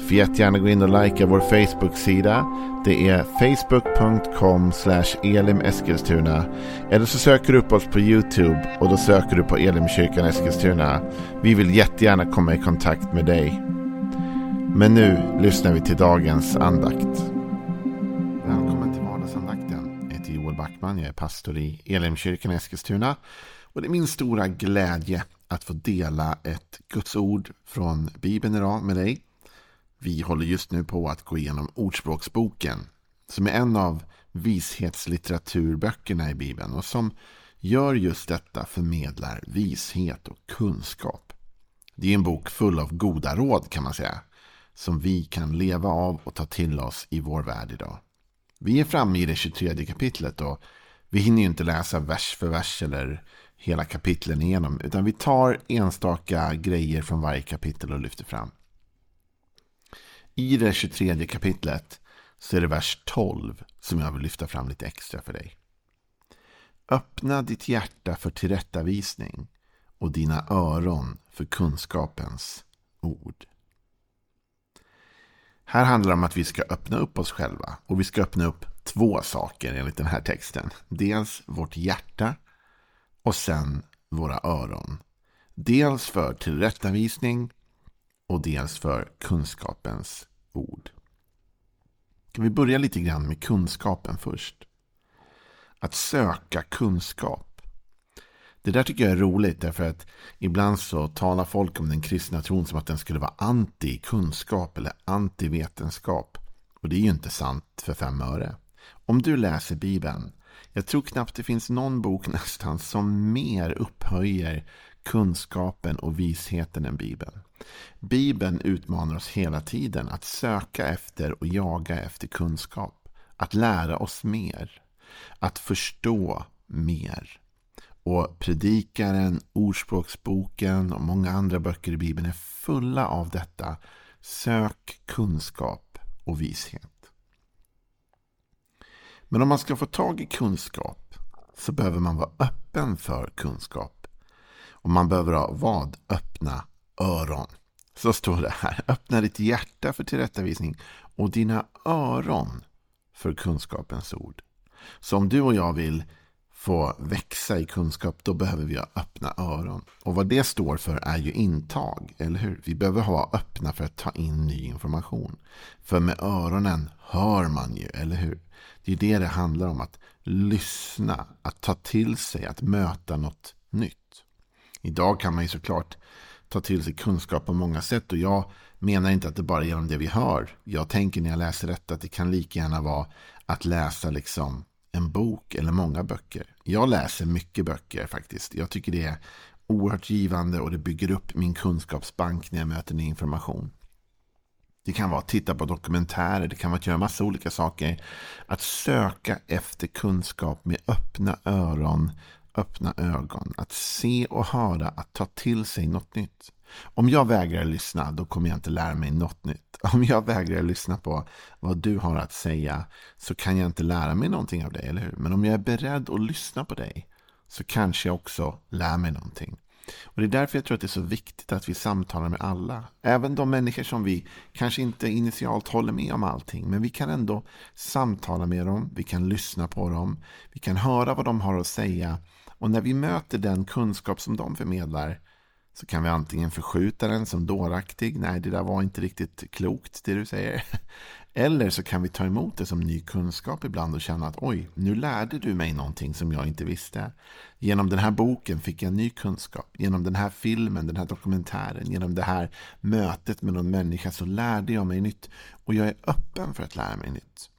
Får jättegärna gå in och likea vår Facebook-sida. Det är facebook.com elimeskilstuna. Eller så söker du upp oss på YouTube och då söker du på Elimkyrkan Eskilstuna. Vi vill jättegärna komma i kontakt med dig. Men nu lyssnar vi till dagens andakt. Välkommen till vardagsandakten. Jag heter Joel Backman, jag är pastor i Elimkyrkan Eskilstuna. Och det är min stora glädje att få dela ett Guds ord från Bibeln idag med dig. Vi håller just nu på att gå igenom Ordspråksboken som är en av vishetslitteraturböckerna i Bibeln och som gör just detta förmedlar vishet och kunskap. Det är en bok full av goda råd kan man säga som vi kan leva av och ta till oss i vår värld idag. Vi är framme i det 23 kapitlet och vi hinner ju inte läsa vers för vers eller hela kapitlen igenom utan vi tar enstaka grejer från varje kapitel och lyfter fram. I det 23 kapitlet så är det vers 12 som jag vill lyfta fram lite extra för dig. Öppna ditt hjärta för tillrättavisning och dina öron för kunskapens ord. Här handlar det om att vi ska öppna upp oss själva. Och vi ska öppna upp två saker enligt den här texten. Dels vårt hjärta och sen våra öron. Dels för tillrättavisning och dels för kunskapens ord. Kan vi börja lite grann med kunskapen först? Att söka kunskap. Det där tycker jag är roligt därför att ibland så talar folk om den kristna tron som att den skulle vara anti-kunskap eller anti-vetenskap. Och det är ju inte sant för fem öre. Om du läser Bibeln, jag tror knappt det finns någon bok nästan som mer upphöjer kunskapen och visheten än Bibeln. Bibeln utmanar oss hela tiden att söka efter och jaga efter kunskap. Att lära oss mer. Att förstå mer. Och Predikaren, Ordspråksboken och många andra böcker i Bibeln är fulla av detta. Sök kunskap och vishet. Men om man ska få tag i kunskap så behöver man vara öppen för kunskap. Och man behöver ha vad? Öppna öron. Så står det här. Öppna ditt hjärta för tillrättavisning och dina öron för kunskapens ord. Så om du och jag vill få växa i kunskap, då behöver vi ha öppna öron. Och vad det står för är ju intag, eller hur? Vi behöver ha öppna för att ta in ny information. För med öronen hör man ju, eller hur? Det är det det handlar om, att lyssna, att ta till sig, att möta något nytt. Idag kan man ju såklart ta till sig kunskap på många sätt och jag menar inte att det bara är genom det vi hör. Jag tänker när jag läser detta att det kan lika gärna vara att läsa liksom en bok eller många böcker. Jag läser mycket böcker faktiskt. Jag tycker det är oerhört givande och det bygger upp min kunskapsbank när jag möter ny information. Det kan vara att titta på dokumentärer, det kan vara att göra massa olika saker. Att söka efter kunskap med öppna öron, öppna ögon. Att se och höra, att ta till sig något nytt. Om jag vägrar lyssna, då kommer jag inte lära mig något nytt. Om jag vägrar lyssna på vad du har att säga, så kan jag inte lära mig någonting av dig, eller hur? Men om jag är beredd att lyssna på dig, så kanske jag också lär mig någonting. Och Det är därför jag tror att det är så viktigt att vi samtalar med alla. Även de människor som vi kanske inte initialt håller med om allting. Men vi kan ändå samtala med dem, vi kan lyssna på dem, vi kan höra vad de har att säga. Och när vi möter den kunskap som de förmedlar så kan vi antingen förskjuta den som dåraktig. Nej, det där var inte riktigt klokt det du säger. Eller så kan vi ta emot det som ny kunskap ibland och känna att oj, nu lärde du mig någonting som jag inte visste. Genom den här boken fick jag ny kunskap. Genom den här filmen, den här dokumentären, genom det här mötet med någon människa så lärde jag mig nytt. Och jag är öppen för att lära mig nytt.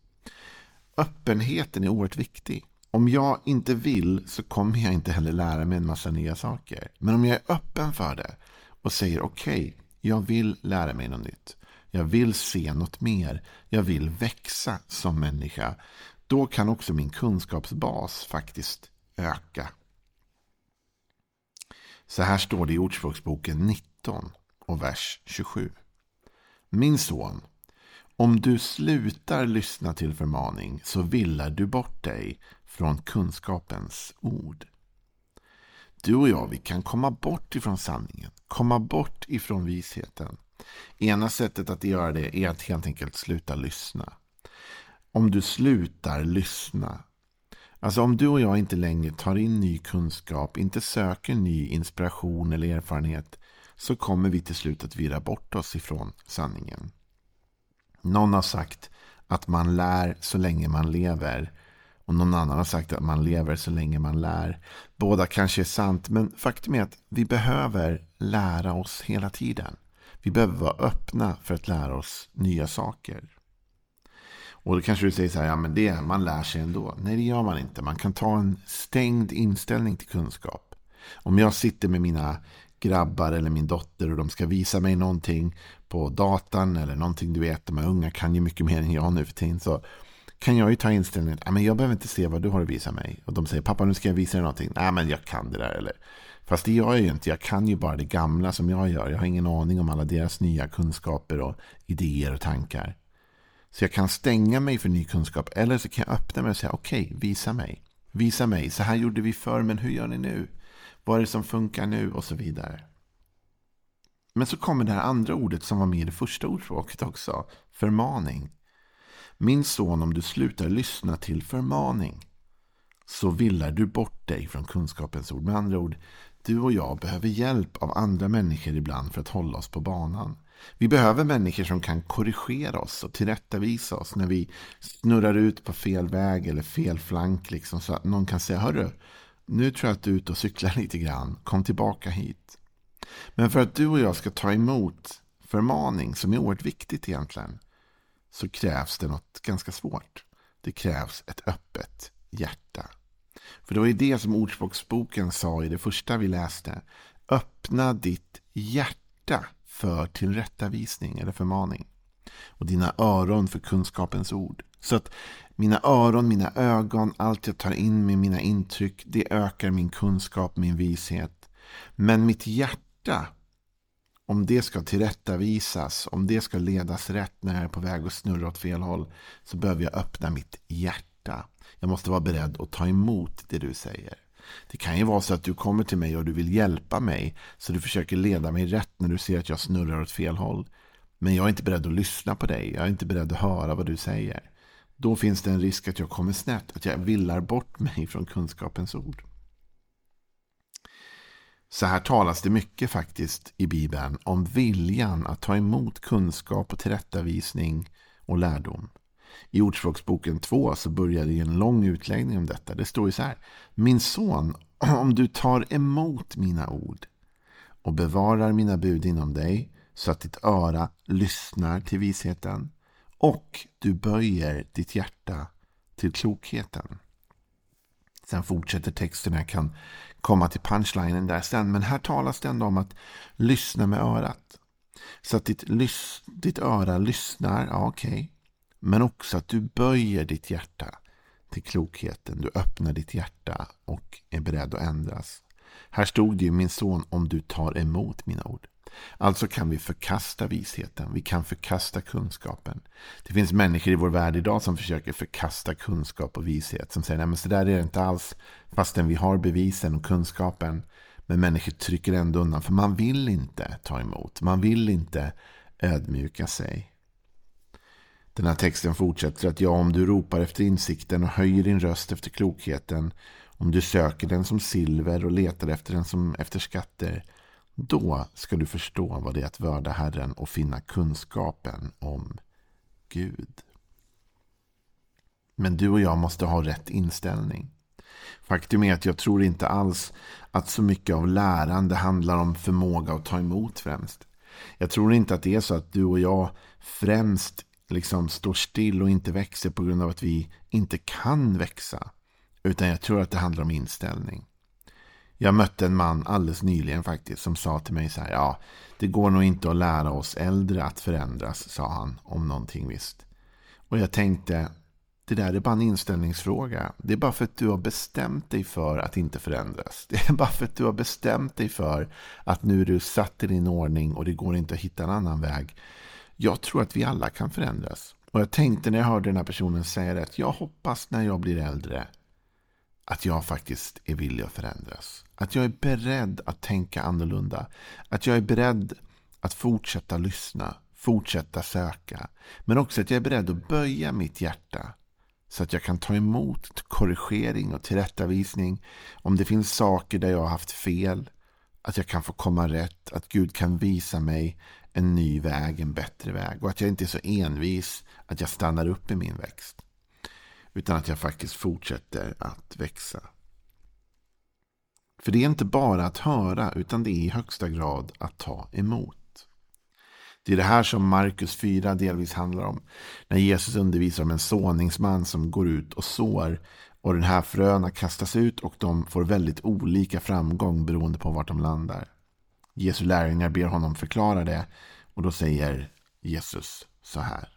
Öppenheten är oerhört viktig. Om jag inte vill så kommer jag inte heller lära mig en massa nya saker. Men om jag är öppen för det och säger okej, okay, jag vill lära mig något nytt. Jag vill se något mer. Jag vill växa som människa. Då kan också min kunskapsbas faktiskt öka. Så här står det i Ordspråksboken 19 och vers 27. Min son, om du slutar lyssna till förmaning så villar du bort dig från kunskapens ord. Du och jag, vi kan komma bort ifrån sanningen, komma bort ifrån visheten. Ena sättet att göra det är att helt enkelt sluta lyssna. Om du slutar lyssna Alltså om du och jag inte längre tar in ny kunskap, inte söker ny inspiration eller erfarenhet så kommer vi till slut att virra bort oss ifrån sanningen. Någon har sagt att man lär så länge man lever. Och någon annan har sagt att man lever så länge man lär. Båda kanske är sant, men faktum är att vi behöver lära oss hela tiden. Vi behöver vara öppna för att lära oss nya saker. Och då kanske du säger så här, ja men det, man lär sig ändå. Nej, det gör man inte. Man kan ta en stängd inställning till kunskap. Om jag sitter med mina grabbar eller min dotter och de ska visa mig någonting på datan eller någonting du vet, de här unga kan ju mycket mer än jag nu för tiden. Så kan jag ju ta inställningen att jag behöver inte se vad du har att visa mig. Och de säger pappa nu ska jag visa dig någonting. Nej men jag kan det där. Eller, fast det gör jag ju inte. Jag kan ju bara det gamla som jag gör. Jag har ingen aning om alla deras nya kunskaper och idéer och tankar. Så jag kan stänga mig för ny kunskap. Eller så kan jag öppna mig och säga okej, okay, visa mig. Visa mig. Så här gjorde vi förr, men hur gör ni nu? Vad är det som funkar nu? Och så vidare. Men så kommer det här andra ordet som var med i det första ordspråket också. Förmaning. Min son, om du slutar lyssna till förmaning så villar du bort dig från kunskapens ord. Med andra ord, du och jag behöver hjälp av andra människor ibland för att hålla oss på banan. Vi behöver människor som kan korrigera oss och tillrättavisa oss när vi snurrar ut på fel väg eller fel flank. Liksom, så att någon kan säga, hörru, nu tror jag att du är ute och cyklar lite grann. Kom tillbaka hit. Men för att du och jag ska ta emot förmaning som är oerhört viktigt egentligen så krävs det något ganska svårt. Det krävs ett öppet hjärta. För det var ju det som Ordspråksboken sa i det första vi läste. Öppna ditt hjärta för tillrättavisning eller förmaning. Och dina öron för kunskapens ord. Så att mina öron, mina ögon, allt jag tar in med mina intryck, det ökar min kunskap, min vishet. Men mitt hjärta, om det ska tillrättavisas, om det ska ledas rätt när jag är på väg att snurra åt fel håll, så behöver jag öppna mitt hjärta. Jag måste vara beredd att ta emot det du säger. Det kan ju vara så att du kommer till mig och du vill hjälpa mig. Så du försöker leda mig rätt när du ser att jag snurrar åt fel håll. Men jag är inte beredd att lyssna på dig. Jag är inte beredd att höra vad du säger. Då finns det en risk att jag kommer snett. Att jag villar bort mig från kunskapens ord. Så här talas det mycket faktiskt i Bibeln om viljan att ta emot kunskap och tillrättavisning och lärdom. I Ordspråksboken 2 så börjar det en lång utläggning om detta. Det står ju så här. Min son, om du tar emot mina ord och bevarar mina bud inom dig så att ditt öra lyssnar till visheten och du böjer ditt hjärta till klokheten. Sen fortsätter texten, jag kan komma till punchlinen där sen. Men här talas det ändå om att lyssna med örat. Så att ditt, ditt öra lyssnar, ja okej. Okay. Men också att du böjer ditt hjärta till klokheten. Du öppnar ditt hjärta och är beredd att ändras. Här stod det ju min son om du tar emot mina ord. Alltså kan vi förkasta visheten. Vi kan förkasta kunskapen. Det finns människor i vår värld idag som försöker förkasta kunskap och vishet. Som säger att så där är det inte alls. Fastän vi har bevisen och kunskapen. Men människor trycker ändå undan. För man vill inte ta emot. Man vill inte ödmjuka sig. Den här texten fortsätter att ja, om du ropar efter insikten och höjer din röst efter klokheten, om du söker den som silver och letar efter den som efter skatter, då ska du förstå vad det är att vörda Herren och finna kunskapen om Gud. Men du och jag måste ha rätt inställning. Faktum är att jag tror inte alls att så mycket av lärande handlar om förmåga att ta emot främst. Jag tror inte att det är så att du och jag främst liksom står still och inte växer på grund av att vi inte kan växa. Utan jag tror att det handlar om inställning. Jag mötte en man alldeles nyligen faktiskt som sa till mig så här. Ja, det går nog inte att lära oss äldre att förändras, sa han om någonting visst. Och jag tänkte, det där är bara en inställningsfråga. Det är bara för att du har bestämt dig för att inte förändras. Det är bara för att du har bestämt dig för att nu är du satt i din ordning och det går inte att hitta en annan väg. Jag tror att vi alla kan förändras. Och jag tänkte när jag hörde den här personen säga det att jag hoppas när jag blir äldre att jag faktiskt är villig att förändras. Att jag är beredd att tänka annorlunda. Att jag är beredd att fortsätta lyssna, fortsätta söka. Men också att jag är beredd att böja mitt hjärta så att jag kan ta emot korrigering och tillrättavisning. Om det finns saker där jag har haft fel. Att jag kan få komma rätt. Att Gud kan visa mig en ny väg, en bättre väg. Och att jag inte är så envis att jag stannar upp i min växt. Utan att jag faktiskt fortsätter att växa. För det är inte bara att höra utan det är i högsta grad att ta emot. Det är det här som Markus 4 delvis handlar om. När Jesus undervisar om en såningsman som går ut och sår. Och den här fröna kastas ut och de får väldigt olika framgång beroende på vart de landar. Jesu lärjungar ber honom förklara det. Och då säger Jesus så här.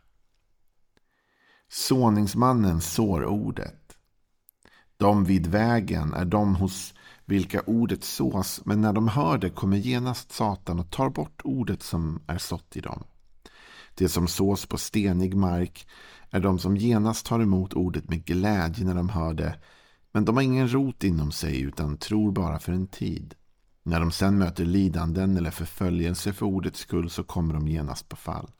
Såningsmannen sår ordet. De vid vägen är de hos vilka ordet sås, men när de hör det kommer genast Satan och tar bort ordet som är sått i dem. Det som sås på stenig mark är de som genast tar emot ordet med glädje när de hör det, men de har ingen rot inom sig utan tror bara för en tid. När de sen möter lidanden eller förföljelse för ordets skull så kommer de genast på fall.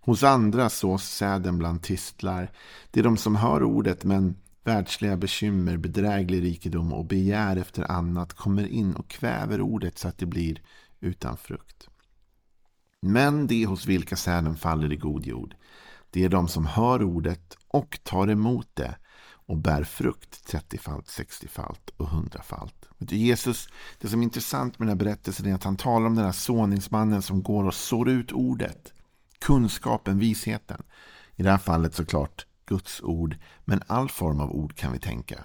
Hos andra sås säden bland tistlar. Det är de som hör ordet men Världsliga bekymmer, bedräglig rikedom och begär efter annat kommer in och kväver ordet så att det blir utan frukt. Men det hos vilka säden faller i god jord, det är de som hör ordet och tar emot det och bär frukt 30-falt, 60-falt och 100-falt. Jesus, det som är intressant med den här berättelsen är att han talar om den här såningsmannen som går och sår ut ordet. Kunskapen, visheten. I det här fallet såklart Guds ord, men all form av ord kan vi tänka.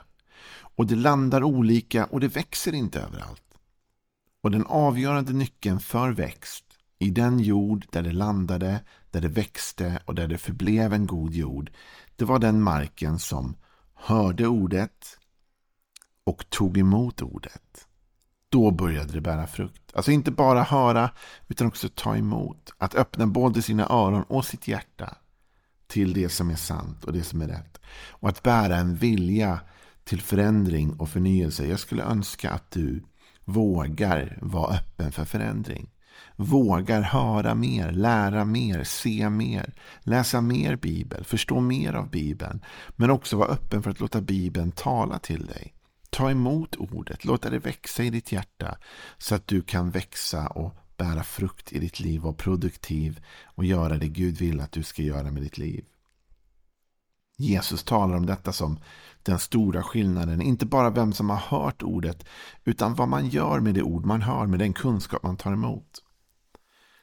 Och det landar olika och det växer inte överallt. Och den avgörande nyckeln för växt i den jord där det landade, där det växte och där det förblev en god jord, det var den marken som hörde ordet och tog emot ordet. Då började det bära frukt. Alltså inte bara höra utan också ta emot. Att öppna både sina öron och sitt hjärta till det som är sant och det som är rätt. Och att bära en vilja till förändring och förnyelse. Jag skulle önska att du vågar vara öppen för förändring. Vågar höra mer, lära mer, se mer, läsa mer bibel, förstå mer av bibeln. Men också vara öppen för att låta bibeln tala till dig. Ta emot ordet, låta det växa i ditt hjärta så att du kan växa och bära frukt i ditt liv, vara produktiv och göra det Gud vill att du ska göra med ditt liv. Jesus talar om detta som den stora skillnaden, inte bara vem som har hört ordet, utan vad man gör med det ord man hör, med den kunskap man tar emot.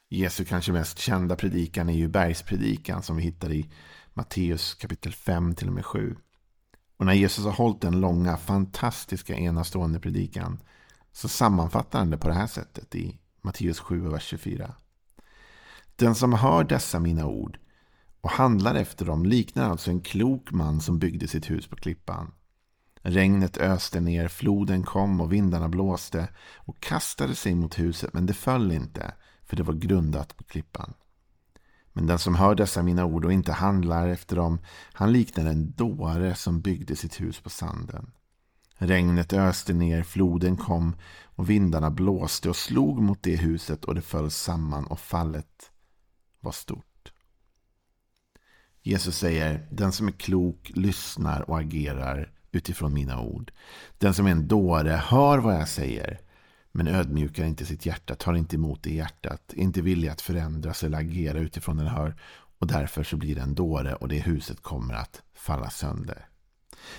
Jesu kanske mest kända predikan är ju bergspredikan som vi hittar i Matteus kapitel 5 till och med 7. Och när Jesus har hållit den långa, fantastiska, enastående predikan så sammanfattar han det på det här sättet i Matteus 7, vers 24. Den som hör dessa mina ord och handlar efter dem liknar alltså en klok man som byggde sitt hus på klippan. Regnet öste ner, floden kom och vindarna blåste och kastade sig mot huset men det föll inte för det var grundat på klippan. Men den som hör dessa mina ord och inte handlar efter dem, han liknar en dåre som byggde sitt hus på sanden. Regnet öste ner, floden kom och vindarna blåste och slog mot det huset och det föll samman och fallet var stort. Jesus säger, den som är klok lyssnar och agerar utifrån mina ord. Den som är en dåre hör vad jag säger, men ödmjukar inte sitt hjärta, tar inte emot det i hjärtat, är inte villig att förändras eller agera utifrån den hör. Och därför så blir det en dåre och det huset kommer att falla sönder.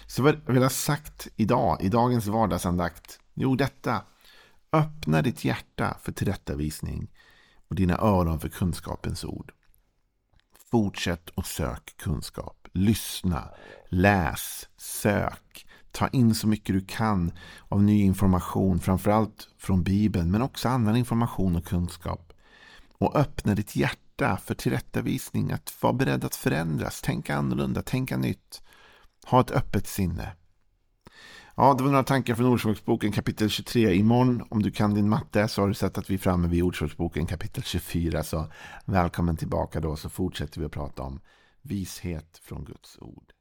Så vad vill jag ha sagt idag, i dagens vardagsandakt? Jo, detta. Öppna ditt hjärta för tillrättavisning och dina öron för kunskapens ord. Fortsätt och sök kunskap. Lyssna, läs, sök. Ta in så mycket du kan av ny information, framförallt från Bibeln, men också annan information och kunskap. Och öppna ditt hjärta för tillrättavisning, att vara beredd att förändras, tänka annorlunda, tänka nytt. Ha ett öppet sinne. Ja, det var några tankar från Ordspråksboken kapitel 23. Imorgon, om du kan din matte, så har du sett att vi är framme vid Ordspråksboken kapitel 24. Så välkommen tillbaka då, så fortsätter vi att prata om vishet från Guds ord.